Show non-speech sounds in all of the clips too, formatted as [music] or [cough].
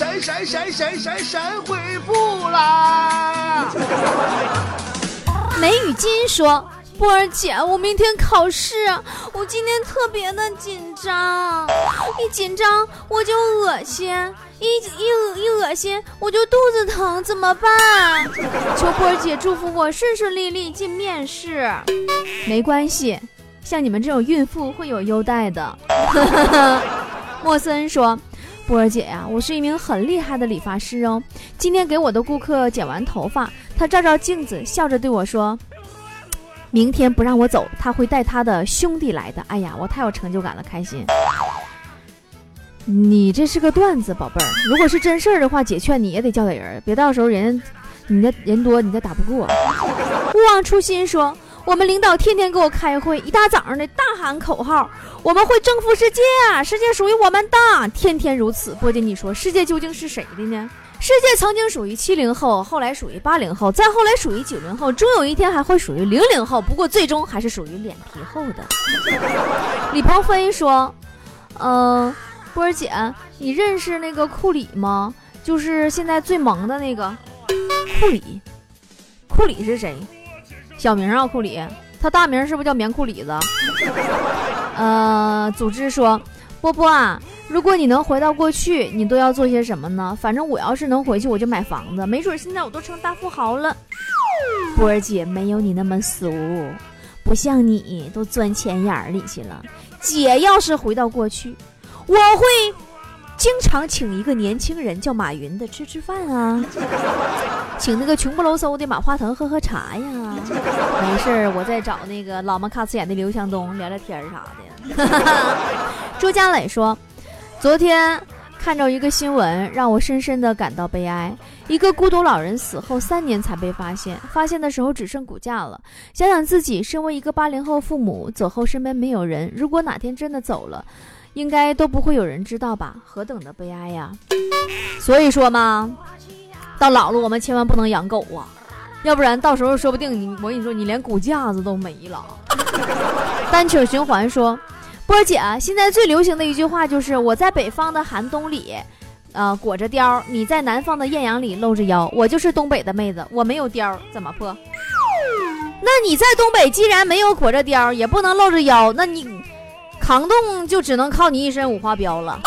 闪闪闪闪闪闪回不来？梅雨金说：“波儿姐，我明天考试，我今天特别的紧张，一紧张我就恶心，一一一恶心我就肚子疼，怎么办？求波儿姐祝福我顺顺利利进面试。没关系，像你们这种孕妇会有优待的。[laughs] ”莫森说。波儿姐呀，我是一名很厉害的理发师哦。今天给我的顾客剪完头发，他照照镜子，笑着对我说：“明天不让我走，他会带他的兄弟来的。”哎呀，我太有成就感了，开心。你这是个段子，宝贝儿。如果是真事儿的话，姐劝你也得叫点人，别到时候人你的人多，你再打不过。勿忘初心说。我们领导天天给我开会，一大早上的大喊口号：“我们会征服世界，世界属于我们的。”天天如此。波姐，你说世界究竟是谁的呢？世界曾经属于七零后，后来属于八零后，再后来属于九零后，终有一天还会属于零零后。不过最终还是属于脸皮厚的。李鹏飞说：“嗯，波儿姐，你认识那个库里吗？就是现在最萌的那个库里。库里是谁？”小名啊，库里，他大名是不是叫棉裤里子？[laughs] 呃，组织说，波波啊，如果你能回到过去，你都要做些什么呢？反正我要是能回去，我就买房子，没准现在我都成大富豪了。波儿姐没有你那么俗，不像你都钻钱眼里去了。姐要是回到过去，我会。经常请一个年轻人叫马云的吃吃饭啊，[laughs] 请那个穷不搂嗖的马化腾喝喝茶呀。没事儿，我再找那个老么卡斯演的刘强东聊聊天啥的。[laughs] 朱家磊说，昨天看着一个新闻，让我深深的感到悲哀。一个孤独老人死后三年才被发现，发现的时候只剩骨架了。想想自己身为一个八零后父母，走后身边没有人，如果哪天真的走了。应该都不会有人知道吧？何等的悲哀呀！所以说嘛，到老了我们千万不能养狗啊，要不然到时候说不定你我跟你说，你连骨架子都没了。[laughs] 单曲循环说，波姐，现在最流行的一句话就是我在北方的寒冬里，呃，裹着貂；你在南方的艳阳里露着腰。我就是东北的妹子，我没有貂，怎么破？那你在东北既然没有裹着貂，也不能露着腰，那你？扛冻就只能靠你一身五花膘了。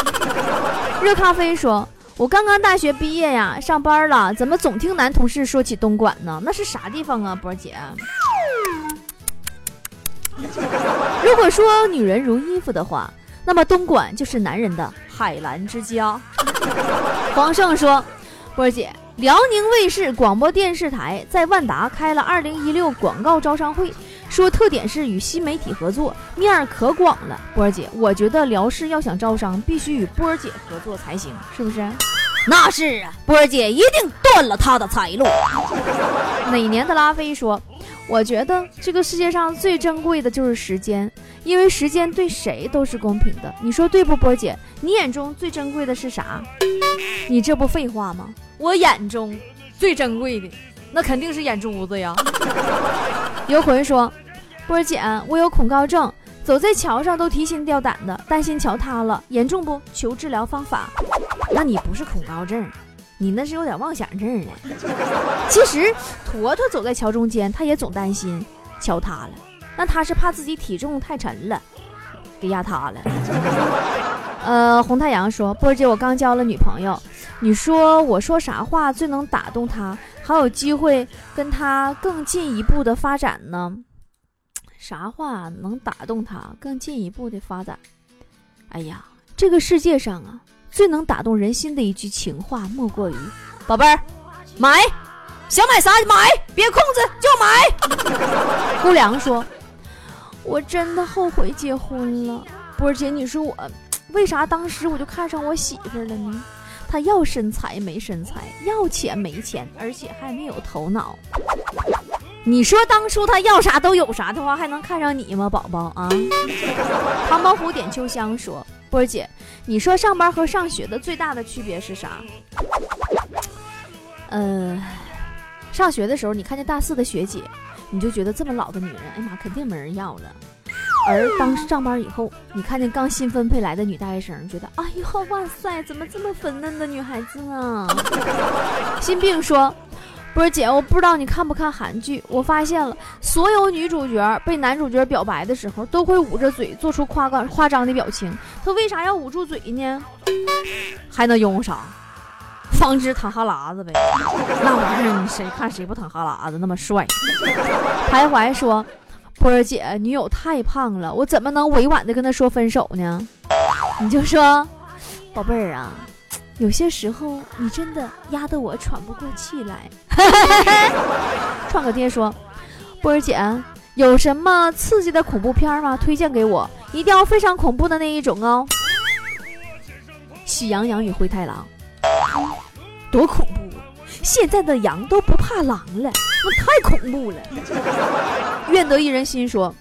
[laughs] 热咖啡说：“我刚刚大学毕业呀，上班了，怎么总听男同事说起东莞呢？那是啥地方啊，波姐？” [laughs] 如果说女人如衣服的话，那么东莞就是男人的海澜之家。黄胜说：“波姐，辽宁卫视广播电视台在万达开了二零一六广告招商会。”说特点是与新媒体合作，面儿可广了。波儿姐，我觉得辽视要想招商，必须与波儿姐合作才行，是不是？那是啊，波儿姐一定断了他的财路。[laughs] 哪年的拉菲说，我觉得这个世界上最珍贵的就是时间，因为时间对谁都是公平的。你说对不，波儿姐？你眼中最珍贵的是啥？你这不废话吗？我眼中最珍贵的，那肯定是眼珠子呀。[laughs] 游魂说。波儿姐，我有恐高症，走在桥上都提心吊胆的，担心桥塌了，严重不？求治疗方法。那你不是恐高症，你那是有点妄想症呢。其实坨坨走在桥中间，他也总担心桥塌了，那他是怕自己体重太沉了，给压塌了。呃，红太阳说，波儿姐，我刚交了女朋友，你说我说啥话最能打动她，还有机会跟他更进一步的发展呢？啥话能打动他更进一步的发展？哎呀，这个世界上啊，最能打动人心的一句情话，莫过于“宝贝儿，买，想买啥买，别控制就买。”姑娘说：“我真的后悔结婚了。”波儿姐，你说我为啥当时我就看上我媳妇了呢？她要身材没身材，要钱没钱，而且还没有头脑。你说当初他要啥都有啥的话，还能看上你吗，宝宝啊？唐伯虎点秋香说：“波儿姐，你说上班和上学的最大的区别是啥？”呃，上学的时候，你看见大四的学姐，你就觉得这么老的女人，哎妈，肯定没人要了。而当上班以后，你看见刚新分配来的女大学生，觉得哎呦哇塞，怎么这么粉嫩的女孩子呢？[laughs] 心病说。不是姐，我不知道你看不看韩剧。我发现了，所有女主角被男主角表白的时候，都会捂着嘴，做出夸张夸张的表情。他为啥要捂住嘴呢？还能用啥？防止淌哈喇子呗。[laughs] 那玩意儿，谁看谁不淌哈喇子？那么帅。徘徊说：“波儿姐，女友太胖了，我怎么能委婉的跟她说分手呢？”你就说：“宝贝儿啊。”有些时候，你真的压得我喘不过气来。[laughs] 创可贴说：“波儿姐，有什么刺激的恐怖片吗？推荐给我，一定要非常恐怖的那一种哦。”喜羊羊与灰太狼，多恐怖！现在的羊都不怕狼了，那太恐怖了。愿得一人心说：“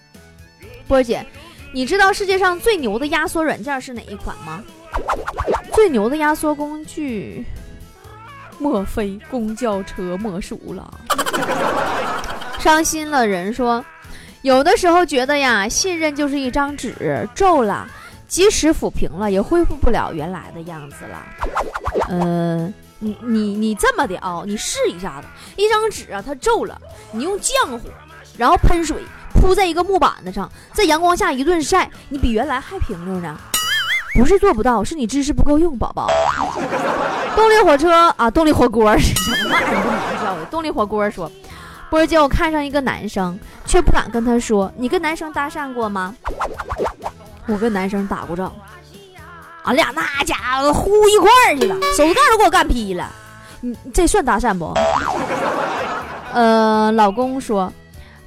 波姐，你知道世界上最牛的压缩软件是哪一款吗？”最牛的压缩工具，莫非公交车莫属了？伤心了人说，有的时候觉得呀，信任就是一张纸，皱了，即使抚平了，也恢复不了原来的样子了。呃，你你你这么的啊，你试一下子，一张纸啊，它皱了，你用浆糊，然后喷水铺在一个木板子上，在阳光下一顿晒，你比原来还平溜呢。不是做不到，是你知识不够用，宝宝。动力火车啊，动力火锅是什么玩意儿？叫的动力火锅说，波儿姐，我看上一个男生，却不敢跟他说。你跟男生搭讪过吗？我跟男生打过仗，俺俩那家伙呼一块儿去了，手指盖都给我干劈了。你这算搭讪不？[laughs] 呃，老公说。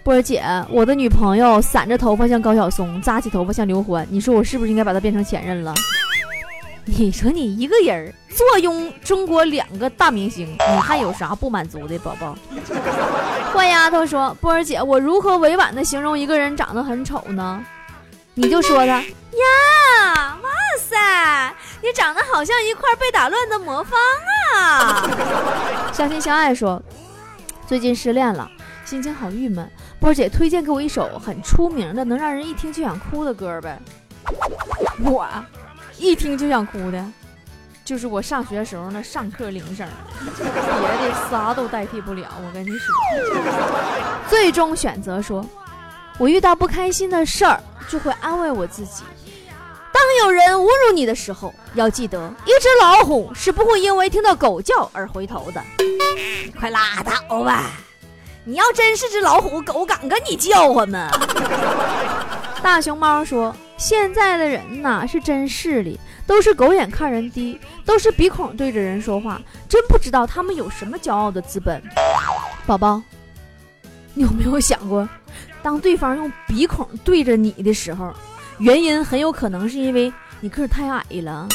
波儿姐，我的女朋友散着头发像高晓松，扎起头发像刘欢，你说我是不是应该把她变成前任了？[laughs] 你说你一个人坐拥中国两个大明星，你还有啥不满足的，宝宝？[laughs] 坏丫头说，波儿姐，我如何委婉的形容一个人长得很丑呢？你就说他呀，哇哇塞，你长得好像一块被打乱的魔方啊！相亲相爱说，最近失恋了，心情好郁闷。波姐推荐给我一首很出名的，能让人一听就想哭的歌呗。我一听就想哭的，就是我上学时候那上课铃声，别的啥都代替不了。我跟你说，最终选择说，我遇到不开心的事儿，就会安慰我自己。当有人侮辱你的时候，要记得，一只老虎是不会因为听到狗叫而回头的。快拉倒吧！你要真是只老虎，狗敢跟你叫唤吗？[laughs] 大熊猫说：“现在的人呐，是真势利，都是狗眼看人低，都是鼻孔对着人说话，真不知道他们有什么骄傲的资本。”宝宝，你有没有想过，当对方用鼻孔对着你的时候，原因很有可能是因为你个儿太矮了。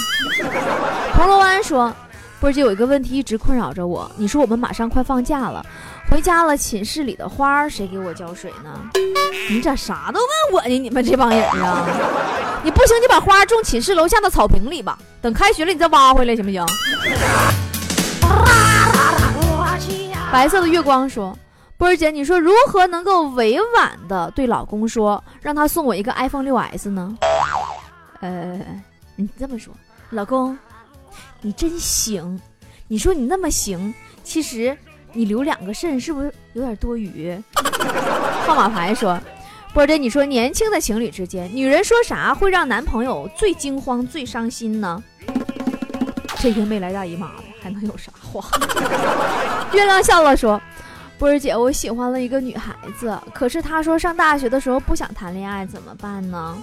[laughs] 铜锣湾说：“波姐有一个问题一直困扰着我，你说我们马上快放假了。”回家了，寝室里的花谁给我浇水呢？你咋啥都问我呢？你们这帮人啊！你不行，你把花种寝室楼下的草坪里吧。等开学了，你再挖回来，行不行？白色的月光说：“波儿姐，你说如何能够委婉的对老公说，让他送我一个 iPhone 六 S 呢？”呃，你这么说，老公，你真行。你说你那么行，其实。你留两个肾是不是有点多余？[laughs] 号码牌说：“波姐，你说年轻的情侣之间，女人说啥会让男朋友最惊慌、最伤心呢？”这天没来大姨妈的，还能有啥话？[laughs] 月亮笑了说：“波儿姐，我喜欢了一个女孩子，可是她说上大学的时候不想谈恋爱，怎么办呢？”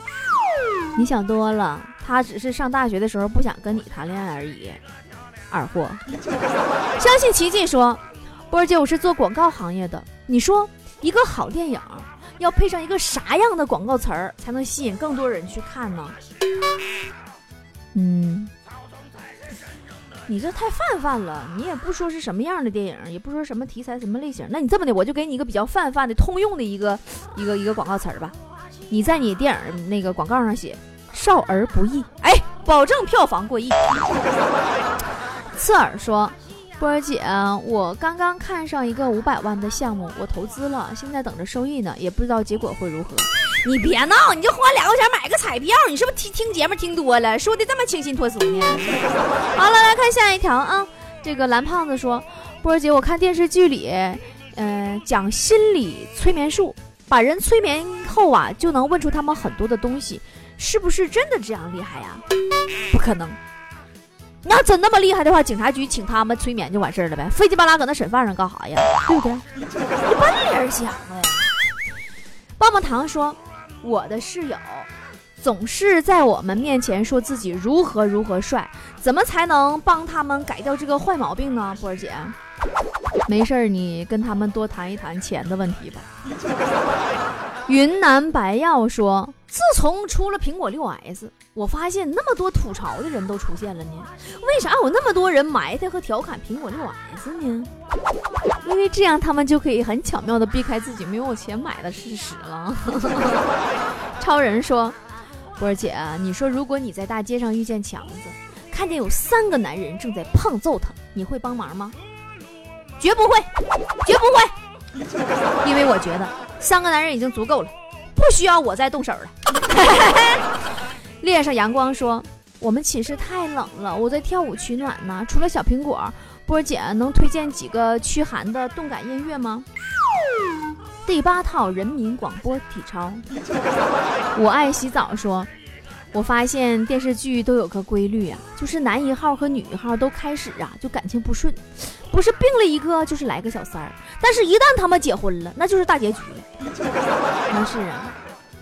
你想多了，她只是上大学的时候不想跟你谈恋爱而已。二货，相信奇迹说。波儿姐，我是做广告行业的。你说一个好电影要配上一个啥样的广告词儿，才能吸引更多人去看呢？嗯，你这太泛泛了。你也不说是什么样的电影，也不说什么题材、什么类型。那你这么的，我就给你一个比较泛泛的、通用的一个一个一个广告词儿吧。你在你电影那个广告上写“少儿不宜”，哎，保证票房过亿。[laughs] 刺耳说。波儿姐，我刚刚看上一个五百万的项目，我投资了，现在等着收益呢，也不知道结果会如何。你别闹，你就花两块钱买个彩票，你是不是听听节目听多了，说的这么清新脱俗呢？[laughs] 好了，来看下一条啊。这个蓝胖子说：“波儿姐，我看电视剧里，呃，讲心理催眠术，把人催眠后啊，就能问出他们很多的东西，是不是真的这样厉害呀？不可能。你要真那么厉害的话，警察局请他们催眠就完事儿了呗，费劲巴拉搁那审犯人干啥呀？对不对？你笨人想的呀。”棒棒糖说：“我的室友。”总是在我们面前说自己如何如何帅，怎么才能帮他们改掉这个坏毛病呢？波儿姐，没事儿，你跟他们多谈一谈钱的问题吧。[laughs] 云南白药说，自从出了苹果六 S，我发现那么多吐槽的人都出现了呢。为啥有那么多人埋汰和调侃苹果六 S 呢？因为这样他们就可以很巧妙的避开自己没有钱买的事实了。[laughs] 超人说。波儿姐，你说如果你在大街上遇见强子，看见有三个男人正在胖揍他，你会帮忙吗？绝不会，绝不会，[laughs] 因为我觉得三个男人已经足够了，不需要我再动手了。[laughs] 恋上阳光说，我们寝室太冷了，我在跳舞取暖呢。除了小苹果，波儿姐能推荐几个驱寒的动感音乐吗？[laughs] 第八套人民广播体操，[laughs] 我爱洗澡。说，我发现电视剧都有个规律啊，就是男一号和女一号都开始啊就感情不顺，不是病了一个，就是来个小三儿。但是，一旦他们结婚了，那就是大结局了。那 [laughs] 是啊，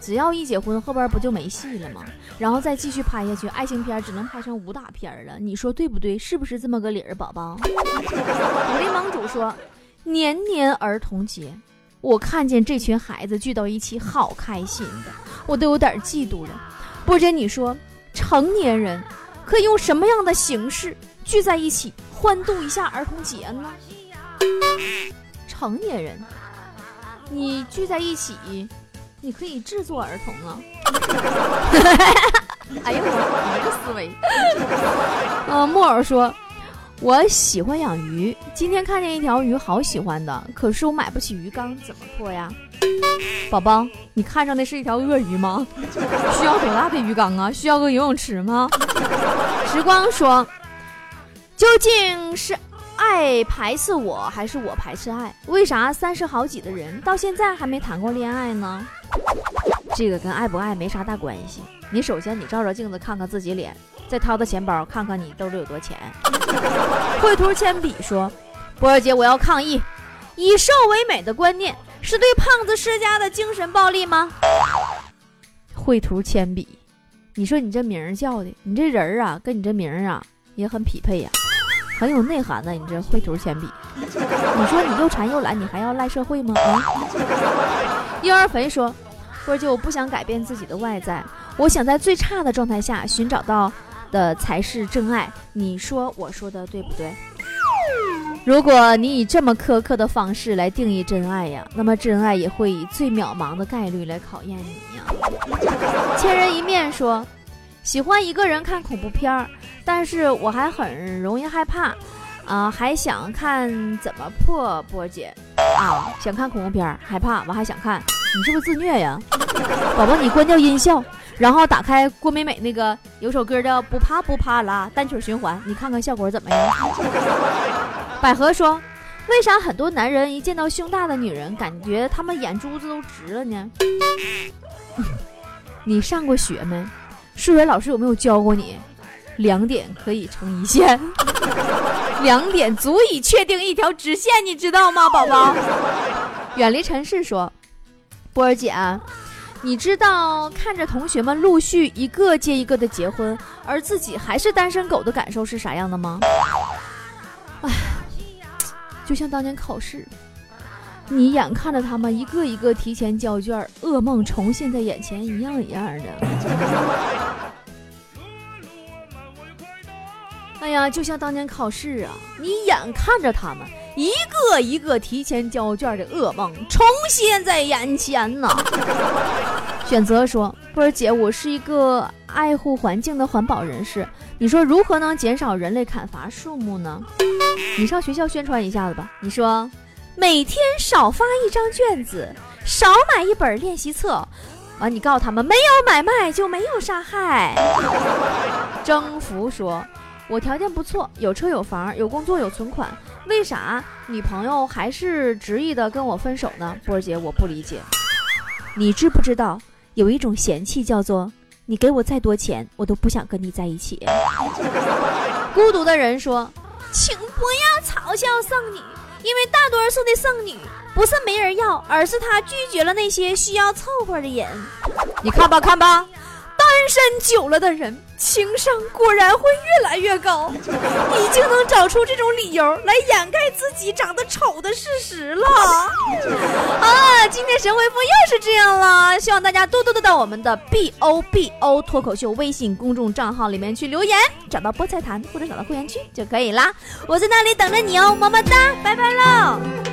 只要一结婚，后边不就没戏了吗？然后再继续拍下去，爱情片只能拍成武打片了。你说对不对？是不是这么个理儿，宝宝？武林盟主说，年年儿童节。我看见这群孩子聚到一起，好开心的，我都有点嫉妒了。波姐，你说成年人可以用什么样的形式聚在一起欢度一下儿童节呢？成年人，你聚在一起，你可以制作儿童啊！[laughs] 哎呦，我一个思维。嗯，[laughs] 木偶说。我喜欢养鱼，今天看见一条鱼，好喜欢的，可是我买不起鱼缸，怎么破呀？宝宝，你看上的是一条鳄鱼吗？需要多大的鱼缸啊？需要个游泳池吗？时光说，究竟是爱排斥我，还是我排斥爱？为啥三十好几的人到现在还没谈过恋爱呢？这个跟爱不爱没啥大关系。你首先你照照镜子看看自己脸。再掏掏钱包，看看你兜里有多钱。[laughs] 绘图铅笔说：“波儿姐，我要抗议，以瘦为美的观念是对胖子施加的精神暴力吗？”绘图铅笔，你说你这名儿叫的，你这人儿啊，跟你这名儿啊也很匹配呀，很有内涵呢。你这绘图铅笔，你说你又馋又懒，你还要赖社会吗？啊！婴儿肥说：“波儿姐，我不想改变自己的外在，我想在最差的状态下寻找到。”的才是真爱，你说我说的对不对？如果你以这么苛刻的方式来定义真爱呀，那么真爱也会以最渺茫的概率来考验你呀。千人一面说，喜欢一个人看恐怖片儿，但是我还很容易害怕，啊，还想看怎么破波姐啊，想看恐怖片儿，害怕，我还想看，你是不是自虐呀？宝宝，你关掉音效。然后打开郭美美那个有首歌叫《不怕不怕啦》，单曲循环，你看看效果怎么样？[laughs] 百合说：“为啥很多男人一见到胸大的女人，感觉他们眼珠子都直了呢？” [laughs] 你上过学没？数学老师有没有教过你？两点可以成一线，[laughs] 两点足以确定一条直线，你知道吗，宝宝？远离尘世说：“波儿姐。”你知道看着同学们陆续一个接一个的结婚，而自己还是单身狗的感受是啥样的吗？唉，就像当年考试，你眼看着他们一个一个提前交卷，噩梦重现在眼前一样一样的。哎呀，就像当年考试啊，你眼看着他们。一个一个提前交卷的噩梦重现在眼前呢。选择说：“波儿姐，我是一个爱护环境的环保人士，你说如何能减少人类砍伐树木呢？你上学校宣传一下子吧。你说，每天少发一张卷子，少买一本练习册，完，你告诉他们没有买卖就没有杀害。[laughs] 征服说：“我条件不错，有车有房，有工作有存款，为啥女朋友还是执意的跟我分手呢？”波儿姐，我不理解。你知不知道有一种嫌弃叫做你给我再多钱，我都不想跟你在一起。孤独的人说：“请不要嘲笑剩女，因为大多数的剩女不是没人要，而是她拒绝了那些需要凑合的人。你看吧，看吧。”单身久了的人，情商果然会越来越高，已经能找出这种理由来掩盖自己长得丑的事实了。啊，今天神回复又是这样了，希望大家多多的到我们的 B O B O 脱口秀微信公众账号里面去留言，找到菠菜坛或者找到会员区就可以啦。我在那里等着你哦，么么哒，拜拜喽。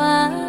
会